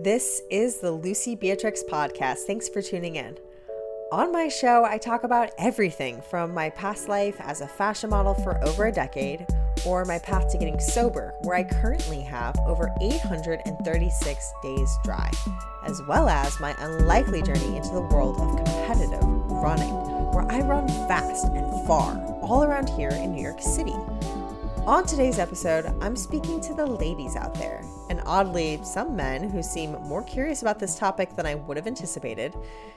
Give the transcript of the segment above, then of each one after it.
This is the Lucie Beatrix podcast. Thanks for tuning in. On my show, I talk about everything from my past life as a fashion model for over a decade, or my path to getting sober, where I currently have over 836 days dry, as well as my unlikely journey into the world of competitive running, where I run fast and far all around here in New York City. On today's episode, I'm speaking to the ladies out there, and oddly, some men who seem more curious about this topic than I would have anticipated,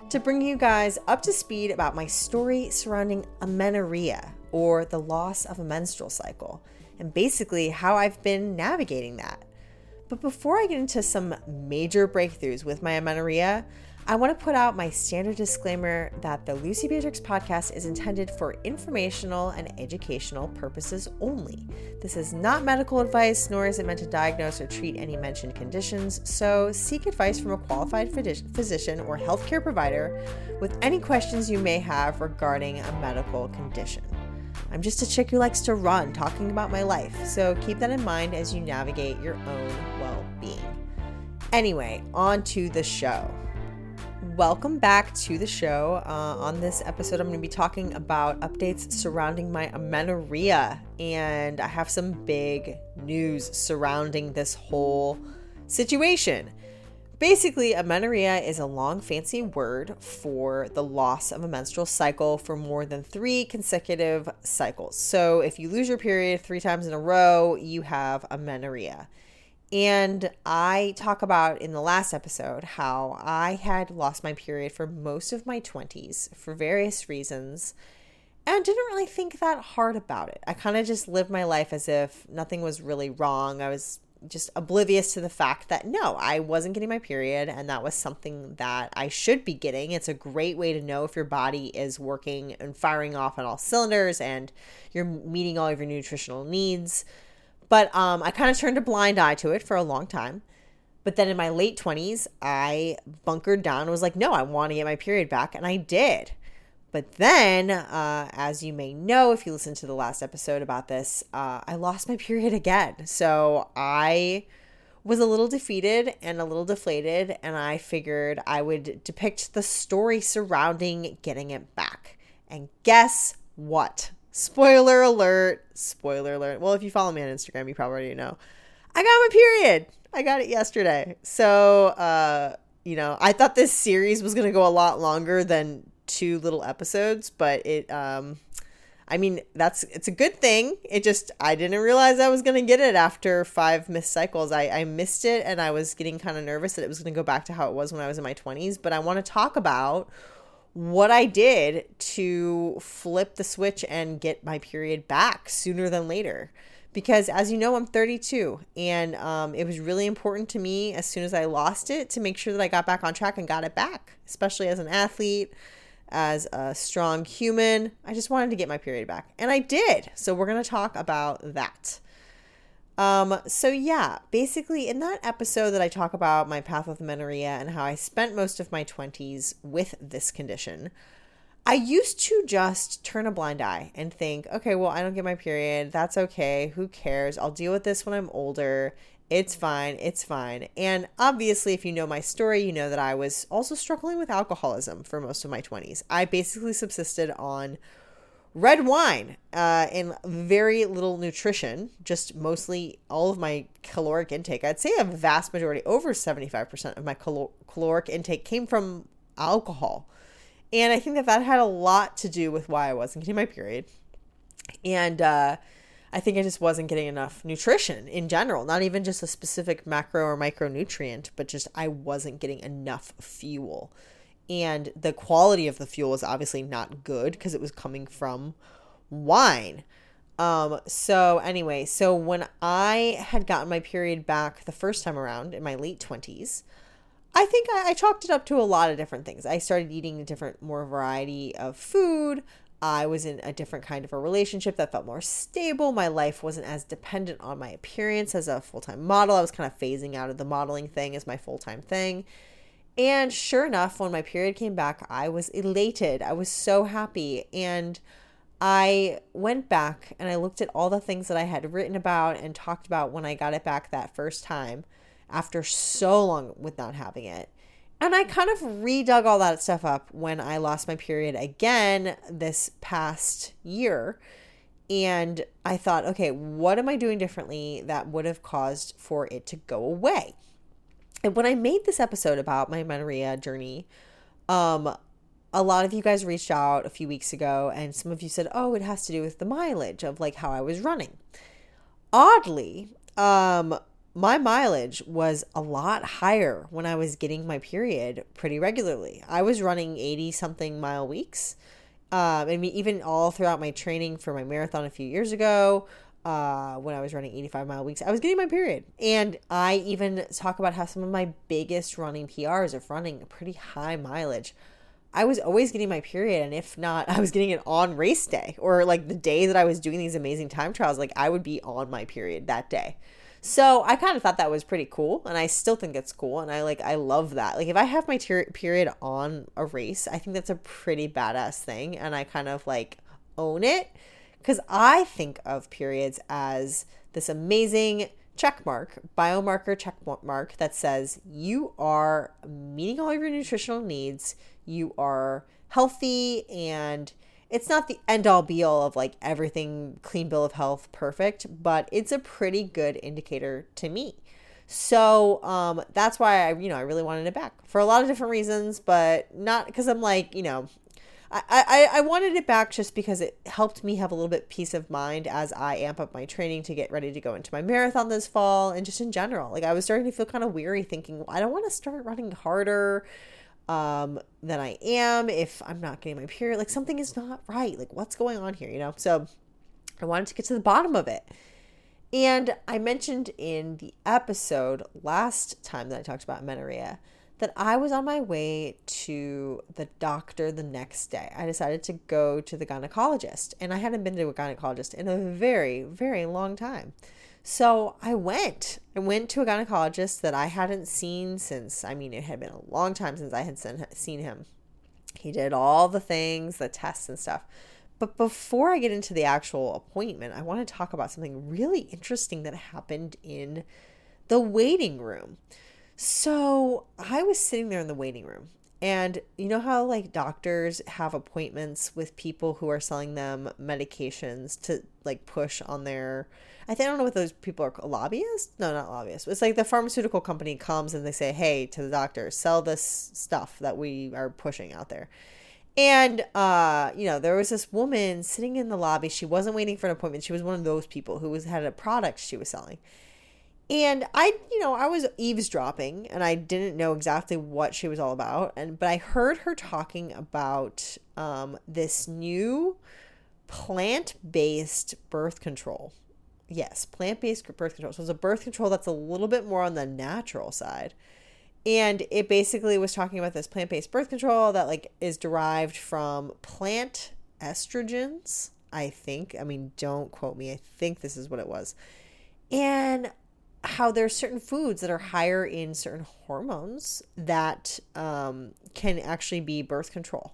to bring you guys up to speed about my story surrounding amenorrhea, or the loss of a menstrual cycle, and basically how I've been navigating that. But before I get into some major breakthroughs with my amenorrhea, I want to put out my standard disclaimer that the Lucie Beatrix podcast is intended for informational and educational purposes only. This is not medical advice, nor is it meant to diagnose or treat any mentioned conditions, so seek advice from a qualified physician or healthcare provider with any questions you may have regarding a medical condition. I'm just a chick who likes to run, talking about my life, so keep that in mind as you navigate your own well being. Anyway, on to the show welcome back to the show. Uh, on this episode, I'm going to be talking about updates surrounding my amenorrhea, and I have some big news surrounding this whole situation. Basically, amenorrhea is a long, fancy word for the loss of a menstrual cycle for more than three consecutive cycles. So, if you lose your period three times in a row, you have amenorrhea. And I talk about in the last episode how I had lost my period for most of my 20s for various reasons and didn't really think that hard about it. I kind of just lived my life as if nothing was really wrong. I was just oblivious to the fact that no, I wasn't getting my period and that was something that I should be getting. It's a great way to know if your body is working and firing off on all cylinders and you're meeting all of your nutritional needs. But um, I kind of turned a blind eye to it for a long time. But then in my late 20s, I bunkered down and was like, no, I want to get my period back. And I did. But then, uh, as you may know, if you listen to the last episode about this, uh, I lost my period again. So I was a little defeated and a little deflated. And I figured I would depict the story surrounding getting it back. And guess what? Spoiler alert. Spoiler alert. Well, if you follow me on Instagram, you probably already know. I got my period. I got it yesterday. So, uh, you know, I thought this series was going to go a lot longer than two little episodes, but it, um, I mean, that's, it's a good thing. It just, I didn't realize I was to get it after five missed cycles. I, I missed it and I was getting kind of nervous that it was to go back to how it was when I was in my 20s. But I want to talk about what I did to flip the switch and get my period back sooner than later. Because as you know, I'm 32, and um, it was really important to me as soon as I lost it to make sure that I got back on track and got it back, especially as an athlete, as a strong human. I just wanted to get my period back, and I did. So, we're going to talk about that. Um, so yeah, basically in that episode that I talk about my path with amenorrhea and how I spent most of my 20s with this condition, I used to just turn a blind eye and think, okay, well, I don't get my period. That's okay. Who cares? I'll deal with this when I'm older. It's fine. It's fine. And obviously, if you know my story, you know that I was also struggling with alcoholism for most of my 20s. I basically subsisted on red wine uh, and very little nutrition, just mostly all of my caloric intake. I'd say a vast majority, over 75% of my cal- caloric intake came from alcohol. And I think that that had a lot to do with why I wasn't getting my period. And uh, I think I just wasn't getting enough nutrition in general, not even just a specific macro or micronutrient, but just I wasn't getting enough fuel and the quality of the fuel was obviously not good because it was coming from wine. Um, so anyway, so when I had gotten my period back the first time around in my late 20s, I think I, I chalked it up to a lot of different things. I started eating a different, more variety of food. I was in a different kind of a relationship that felt more stable. My life wasn't as dependent on my appearance as a full time model. I was kind of phasing out of the modeling thing as my full time thing. And sure enough, when my period came back, I was elated. I was so happy. And I went back and I looked at all the things that I had written about and talked about when I got it back that first time after so long with not having it. And I kind of redug all that stuff up when I lost my period again this past year. And I thought, okay, what am I doing differently that would have caused for it to go away? And when I made this episode about my amenorrhea journey, um, a lot of you guys reached out a few weeks ago, and some of you said, oh, it has to do with the mileage of like how I was running. Oddly, um, my mileage was a lot higher when I was getting my period pretty regularly. I was running 80 something mile weeks. Um, and even all throughout my training for my marathon a few years ago, uh, when I was running 85 mile weeks, I was getting my period. And I even talk about how some of my biggest running PRs of running pretty high mileage. I was always getting my period. And if not, I was getting it on race day or like the day that I was doing these amazing time trials, like I would be on my period that day. So I kind of thought that was pretty cool, and I still think it's cool, and I like I love that. Like if I have my ter- period on a race, I think that's a pretty badass thing, and I kind of like own it because I think of periods as this amazing check mark, biomarker check mark that says you are meeting all of your nutritional needs, you are healthy and it's not the end all be all of like everything clean bill of health perfect, but it's a pretty good indicator to me. So um, that's why I, you know, I really wanted it back for a lot of different reasons, but not because I'm like, you know, I, I, I wanted it back just because it helped me have a little bit peace of mind as I amp up my training to get ready to go into my marathon this fall and just in general. Like I was starting to feel kind of weary thinking, I don't want to start running harder um, than I am if I'm not getting my period. Like something is not right. Like what's going on here, you know? So I wanted to get to the bottom of it. And I mentioned in the episode last time that I talked about amenorrhea that I was on my way to the doctor the next day. I decided to go to the gynecologist, and I hadn't been to a gynecologist in a very, very long time. So I went. I went to a gynecologist that I hadn't seen since, I mean, it had been a long time since I had seen him. He did all the things, the tests and stuff. But before I get into the actual appointment, I want to talk about something really interesting that happened in the waiting room. So I was sitting there in the waiting room and you know how like doctors have appointments with people who are selling them medications to like push on their I think I don't know what those people are lobbyists. No, not lobbyists. It's like the pharmaceutical company comes and they say, "Hey, to the doctor, sell this stuff that we are pushing out there." And uh, you know, there was this woman sitting in the lobby. She wasn't waiting for an appointment. She was one of those people who was had a product she was selling. And I, you know, I was eavesdropping and I didn't know exactly what she was all about. And but I heard her talking about um, this new plant-based birth control. Yes, plant-based birth control. So it's a birth control that's a little bit more on the natural side. And it basically was talking about this plant-based birth control that like is derived from plant estrogens, I think. I mean, don't quote me. I think this is what it was. And how there's certain foods that are higher in certain hormones that um, can actually be birth control.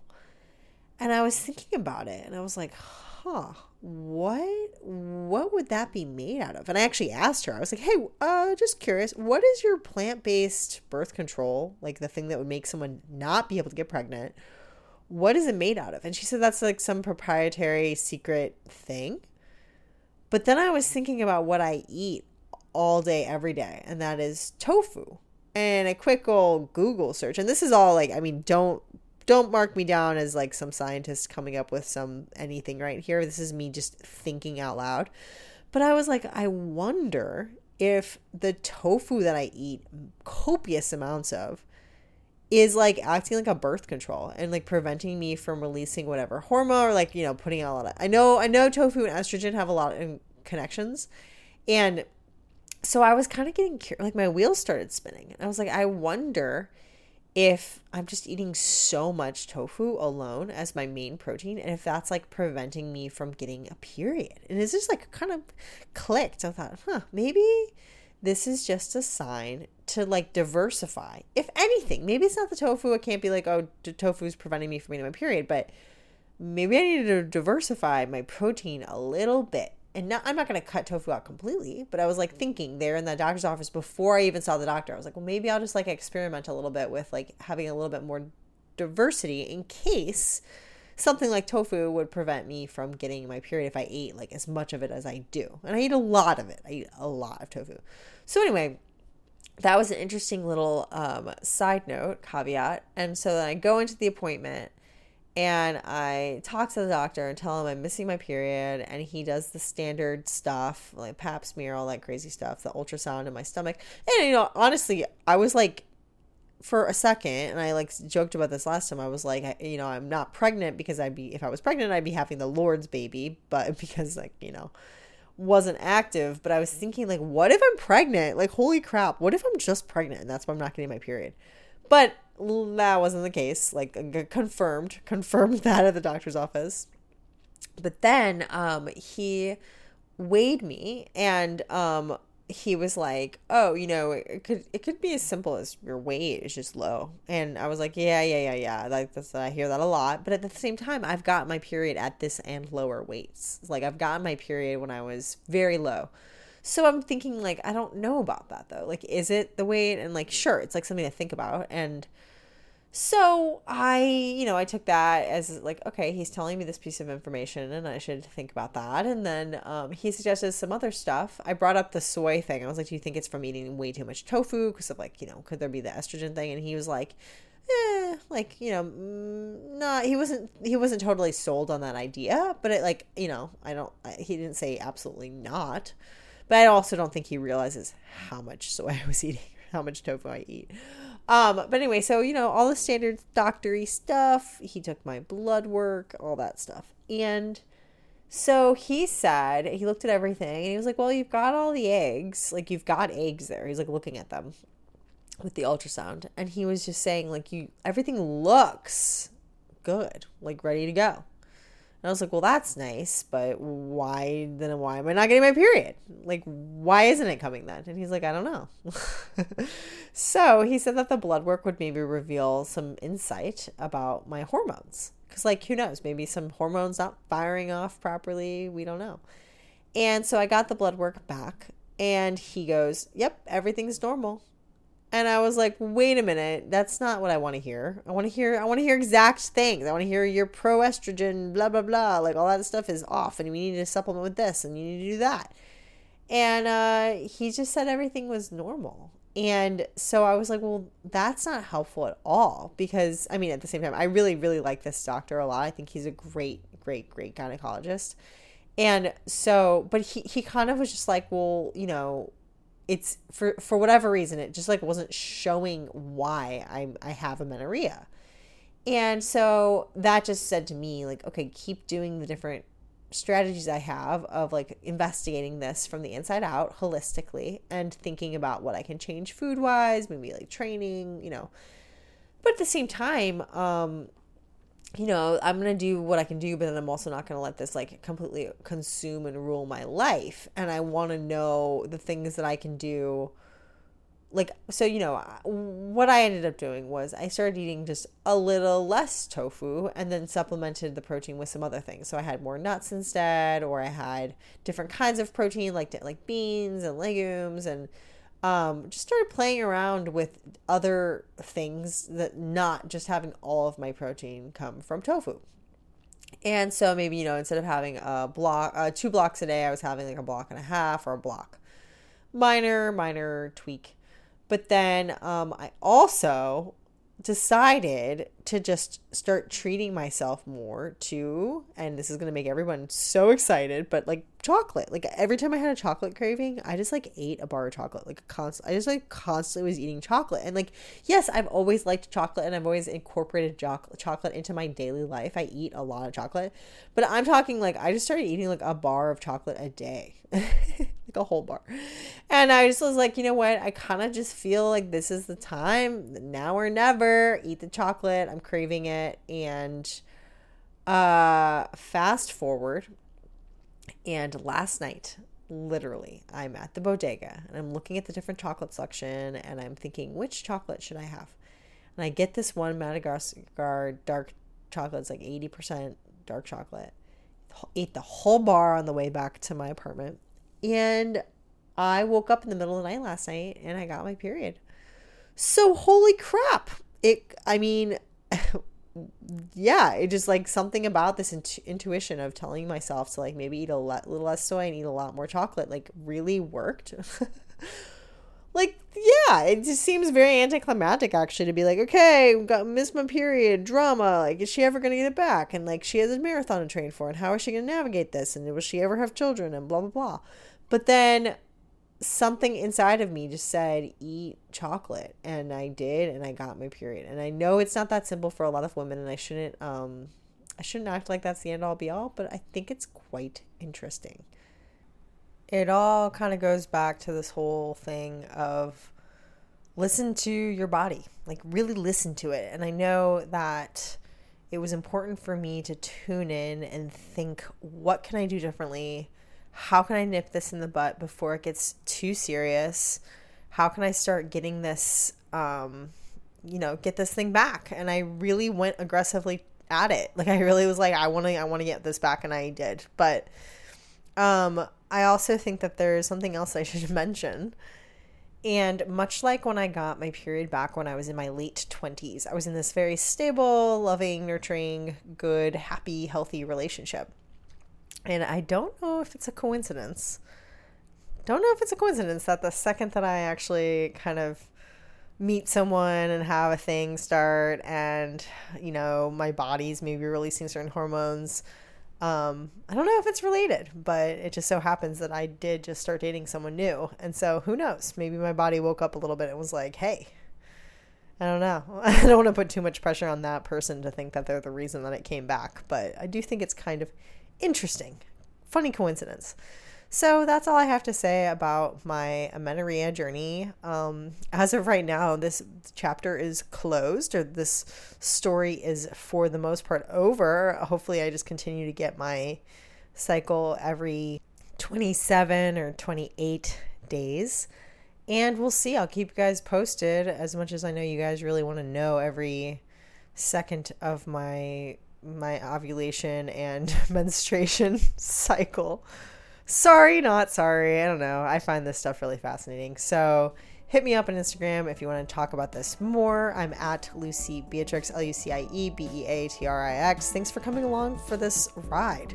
And I was thinking about it and I was like, huh, what what would that be made out of? And I actually asked her, I was like, hey, uh, just curious, what is your plant-based birth control? Like the thing that would make someone not be able to get pregnant. What is it made out of? And she said that's like some proprietary secret thing. But then I was thinking about what I eat all day, every day, and that is tofu. And a quick old Google search, and this is all like, I mean, don't don't mark me down as like some scientist coming up with some anything right here. This is me just thinking out loud. But I was like, I wonder if the tofu that I eat copious amounts of is like acting like a birth control and like preventing me from releasing whatever hormone or like you know putting out a lot of I know I know tofu and estrogen have a lot of connections and so I was kind of getting like my wheels started spinning. And I was like, I wonder if I'm just eating so much tofu alone as my main protein and if that's like preventing me from getting a period. And it's just like kind of clicked. I thought, huh, maybe this is just a sign to like diversify. If anything, maybe it's not the tofu. It can't be like, oh, tofu is preventing me from getting my period, but maybe I need to diversify my protein a little bit and not, I'm not going to cut tofu out completely, but I was like thinking there in the doctor's office before I even saw the doctor. I was like, well, maybe I'll just like experiment a little bit with like having a little bit more diversity in case something like tofu would prevent me from getting my period if I ate like as much of it as I do. And I eat a lot of it. I eat a lot of tofu. So anyway, that was an interesting little um, side note caveat. And so then I go into the appointment and I talk to the doctor and tell him I'm missing my period. And he does the standard stuff like pap smear, all that crazy stuff, the ultrasound in my stomach. And, you know, honestly, I was like for a second, and I like joked about this last time. I was like, you know, I'm not pregnant because I'd be, if I was pregnant, I'd be having the Lord's baby, but because like, you know, wasn't active. But I was mm-hmm. thinking, like, what if I'm pregnant? Like, holy crap, what if I'm just pregnant and that's why I'm not getting my period? But that wasn't the case. Like, confirmed, confirmed that at the doctor's office. But then um, he weighed me and um, he was like, "Oh, you know, it could it could be as simple as your weight is just low." And I was like, "Yeah, yeah, yeah, yeah." Like that's I hear that a lot, but at the same time, I've got my period at this and lower weights. Like I've gotten my period when I was very low. So I'm thinking like I don't know about that though. Like is it the weight? And like sure, it's like something to think about and so I, you know, I took that as like, okay, he's telling me this piece of information and I should think about that. And then um, he suggested some other stuff. I brought up the soy thing. I was like, do you think it's from eating way too much tofu? Because of like, you know, could there be the estrogen thing? And he was like, eh, like, you know, mm, not, he wasn't, he wasn't totally sold on that idea, but it like, you know, I don't, he didn't say absolutely not. But I also don't think he realizes how much soy I was eating, how much tofu I eat. Um, but anyway, so you know, all the standard doctory stuff. He took my blood work, all that stuff. And so he said, he looked at everything and he was like, Well, you've got all the eggs. Like you've got eggs there. He's like looking at them with the ultrasound. And he was just saying, like, you everything looks good, like ready to go. And I was like, well, that's nice, but why then why am I not getting my period? Like, why isn't it coming then? And he's like, I don't know. so he said that the blood work would maybe reveal some insight about my hormones. Because, like, who knows? Maybe some hormones not firing off properly. We don't know. And so I got the blood work back, and he goes, Yep, everything's normal. And I was like, wait a minute, that's not what I want to hear. I want to hear I want to hear exact things. I want to hear your pro estrogen, blah blah blah. Like all that stuff is off and we need to supplement with this and you need to do that. And uh, he just said everything was normal. And so I was like, well, that's not helpful at all because I mean, at the same time, I really, really like this doctor a lot. I think he's a great, great, great gynecologist. And so, but he, he kind of was just like, well, you know, it's for for whatever reason it just like wasn't showing why I I have amenorrhea. And so that just said to me like okay, keep doing the different strategies I have of like investigating this from the inside out holistically and thinking about what I can change food wise, maybe like training, you know. But at the same time, um, you know, I'm going to do what I can do, but then I'm also not going to let this like completely consume and rule my life. And I want to know the things that I can do. Like, so, you know, what I ended up doing was I started eating just a little less tofu and then supplemented the protein with some other things. So I had more nuts instead, or I had different kinds of protein, like, like beans and legumes and, um, just started playing around with other things that not just having all of my protein come from tofu. And so maybe, you know, instead of having a block, uh, two blocks a day, I was having like a block and a half or a block. Minor, minor tweak. But then um, I also decided to just start treating myself more to, and this is going to make everyone so excited, but like chocolate. Like every time I had a chocolate craving, I just like ate a bar of chocolate. Like constant, I just like constantly was eating chocolate. And like, yes, I've always liked chocolate and I've always incorporated chocolate into my daily life. I eat a lot of chocolate, but I'm talking like I just started eating like a bar of chocolate a day. like a whole bar. And I just was like, you know what? I kind of just feel like this is the time, now or never. Eat the chocolate. I'm craving it. And uh fast forward and last night literally i'm at the bodega and i'm looking at the different chocolate section and i'm thinking which chocolate should i have and i get this one madagascar dark chocolate it's like 80% dark chocolate ate the whole bar on the way back to my apartment. And I woke up in the middle of the night last night and I got my period. So, holy crap. It, I mean, yeah, it just like something about this intu- intuition of telling myself to like maybe eat a lot, little less soy and eat a lot more chocolate like really worked. like, yeah, it just seems very anticlimactic actually to be like, okay, got missed my period, drama. Like, is she ever gonna get it back? And like, she has a marathon to train for, and how is she gonna navigate this? And will she ever have children? And blah blah blah. But then something inside of me just said eat chocolate. And i did and i got my period. And i know it's not that simple for a lot of women and i shouldn't um i shouldn't act like that's the end all be all but i think it's quite interesting. It all kind of goes back to this whole thing of listen to your body like really listen to it. And i know that it was important for me to tune in and think what can i do differently how can I nip this in the butt before it gets too serious? How can I start getting this, um, you know, get this thing back? And I really went aggressively at it. Like I really was like, I want to, I want to get this back, and I did. But um, I also think that there is something else I should mention. And much like when I got my period back when I was in my late 20s, I was in this very stable, loving, nurturing, good, happy, healthy relationship. And I don't know if it's a coincidence. Don't know if it's a coincidence that the second that I actually kind of meet someone and have a thing start and you know my body's maybe releasing certain hormones um, i don't know if it's related but it just so happens that i did just start dating someone new. And so who knows? Maybe my body woke up a little bit and was like hey i don't know. I don't want to put too much pressure on that person to think that they're the reason that it came back but i do think it's kind of interesting. Funny coincidence. So that's all I have to say about my amenorrhea journey. Um, as of right now, this chapter is closed, or this story is for the most part over. Hopefully, I just continue to get my cycle every 27 or 28 days. And we'll see. I'll keep you guys posted as much as I know you guys really want to know every second of my my ovulation and menstruation cycle. Sorry, not sorry. I don't know. I find this stuff really fascinating. So hit me up on Instagram if you want to talk about this more. I'm at Lucie Beatrix, L U C I E B E A T R I X. Thanks for coming along for this ride.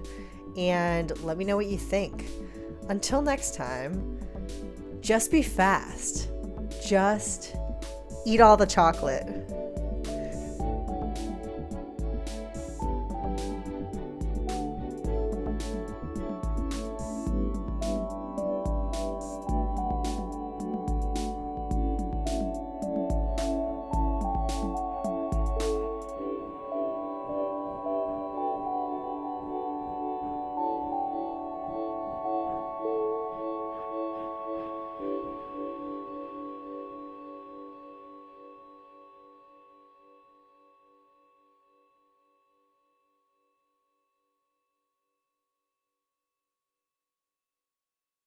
And let me know what you think. Until next time, just be fast. Just eat all the chocolate.